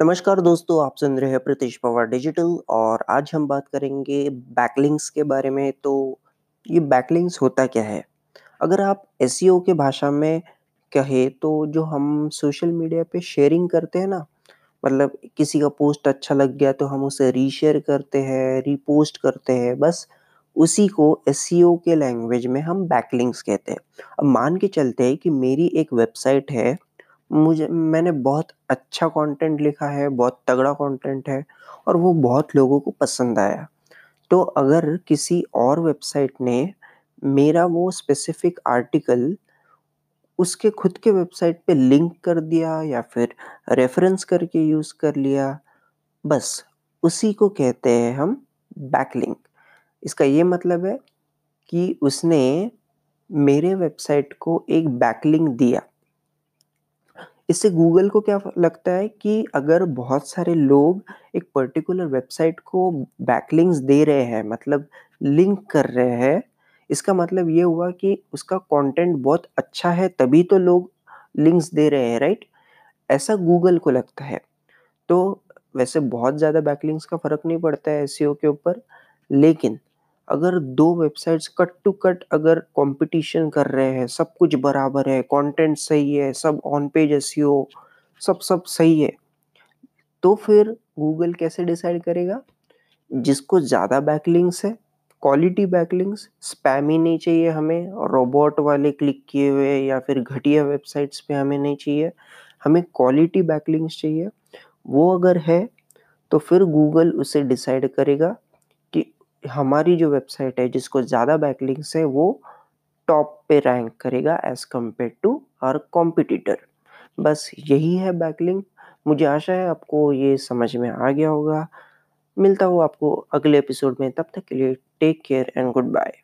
नमस्कार दोस्तों, आप सुन रहे हैं प्रतीश पवार डिजिटल और आज हम बात करेंगे बैकलिंक्स के बारे में। तो ये बैकलिंक्स होता क्या है? अगर आप एसईओ के भाषा में कहें तो जो हम सोशल मीडिया पे शेयरिंग करते हैं ना, मतलब किसी का पोस्ट अच्छा लग गया तो हम उसे रीशेयर करते हैं, रीपोस्ट करते हैं, बस उसी को एसईओ के लैंग्वेज में हम बैकलिंक्स कहते हैं। अब मान के चलते हैं कि मेरी एक वेबसाइट है, मुझे मैंने बहुत अच्छा कंटेंट लिखा है, बहुत तगड़ा कंटेंट है और वो बहुत लोगों को पसंद आया। तो अगर किसी और वेबसाइट ने मेरा वो स्पेसिफिक आर्टिकल उसके खुद के वेबसाइट पे लिंक कर दिया या फिर रेफरेंस करके यूज़ कर लिया, बस उसी को कहते हैं हम बैकलिंक। इसका ये मतलब है कि उसने मेरे वेबसाइट को एक बैकलिंक दिया। इससे गूगल को क्या लगता है कि अगर बहुत सारे लोग एक पर्टिकुलर वेबसाइट को बैकलिंक्स दे रहे हैं, मतलब लिंक कर रहे हैं, इसका मतलब ये हुआ कि उसका कंटेंट बहुत अच्छा है तभी तो लोग लिंक्स दे रहे हैं, राइट? ऐसा गूगल को लगता है। तो वैसे बहुत ज़्यादा बैकलिंक्स का फ़र्क नहीं पड़ता है एसईओ के ऊपर, लेकिन अगर दो वेबसाइट्स कट टू कट अगर कॉम्पिटिशन कर रहे हैं, सब कुछ बराबर है, कंटेंट सही है, सब ऑन पेज एसईओ सब सब सही है, तो फिर गूगल कैसे डिसाइड करेगा? जिसको ज़्यादा बैकलिंक्स है, क्वालिटी बैकलिंक्स, स्पैम ही नहीं चाहिए हमें, रोबोट वाले क्लिक किए हुए या फिर घटिया वेबसाइट्स पे हमें नहीं चाहिए, हमें क्वालिटी बैकलिंक्स चाहिए। वो अगर है, तो फिर गूगल उसे डिसाइड करेगा हमारी जो वेबसाइट है जिसको ज़्यादा बैकलिंक्स है वो टॉप पे रैंक करेगा as compare to our competitor. बस यही है बैकलिंक। मुझे आशा है आपको ये समझ में आ गया होगा। मिलता हूँ आपको अगले एपिसोड में, तब तक के लिए take care and good bye.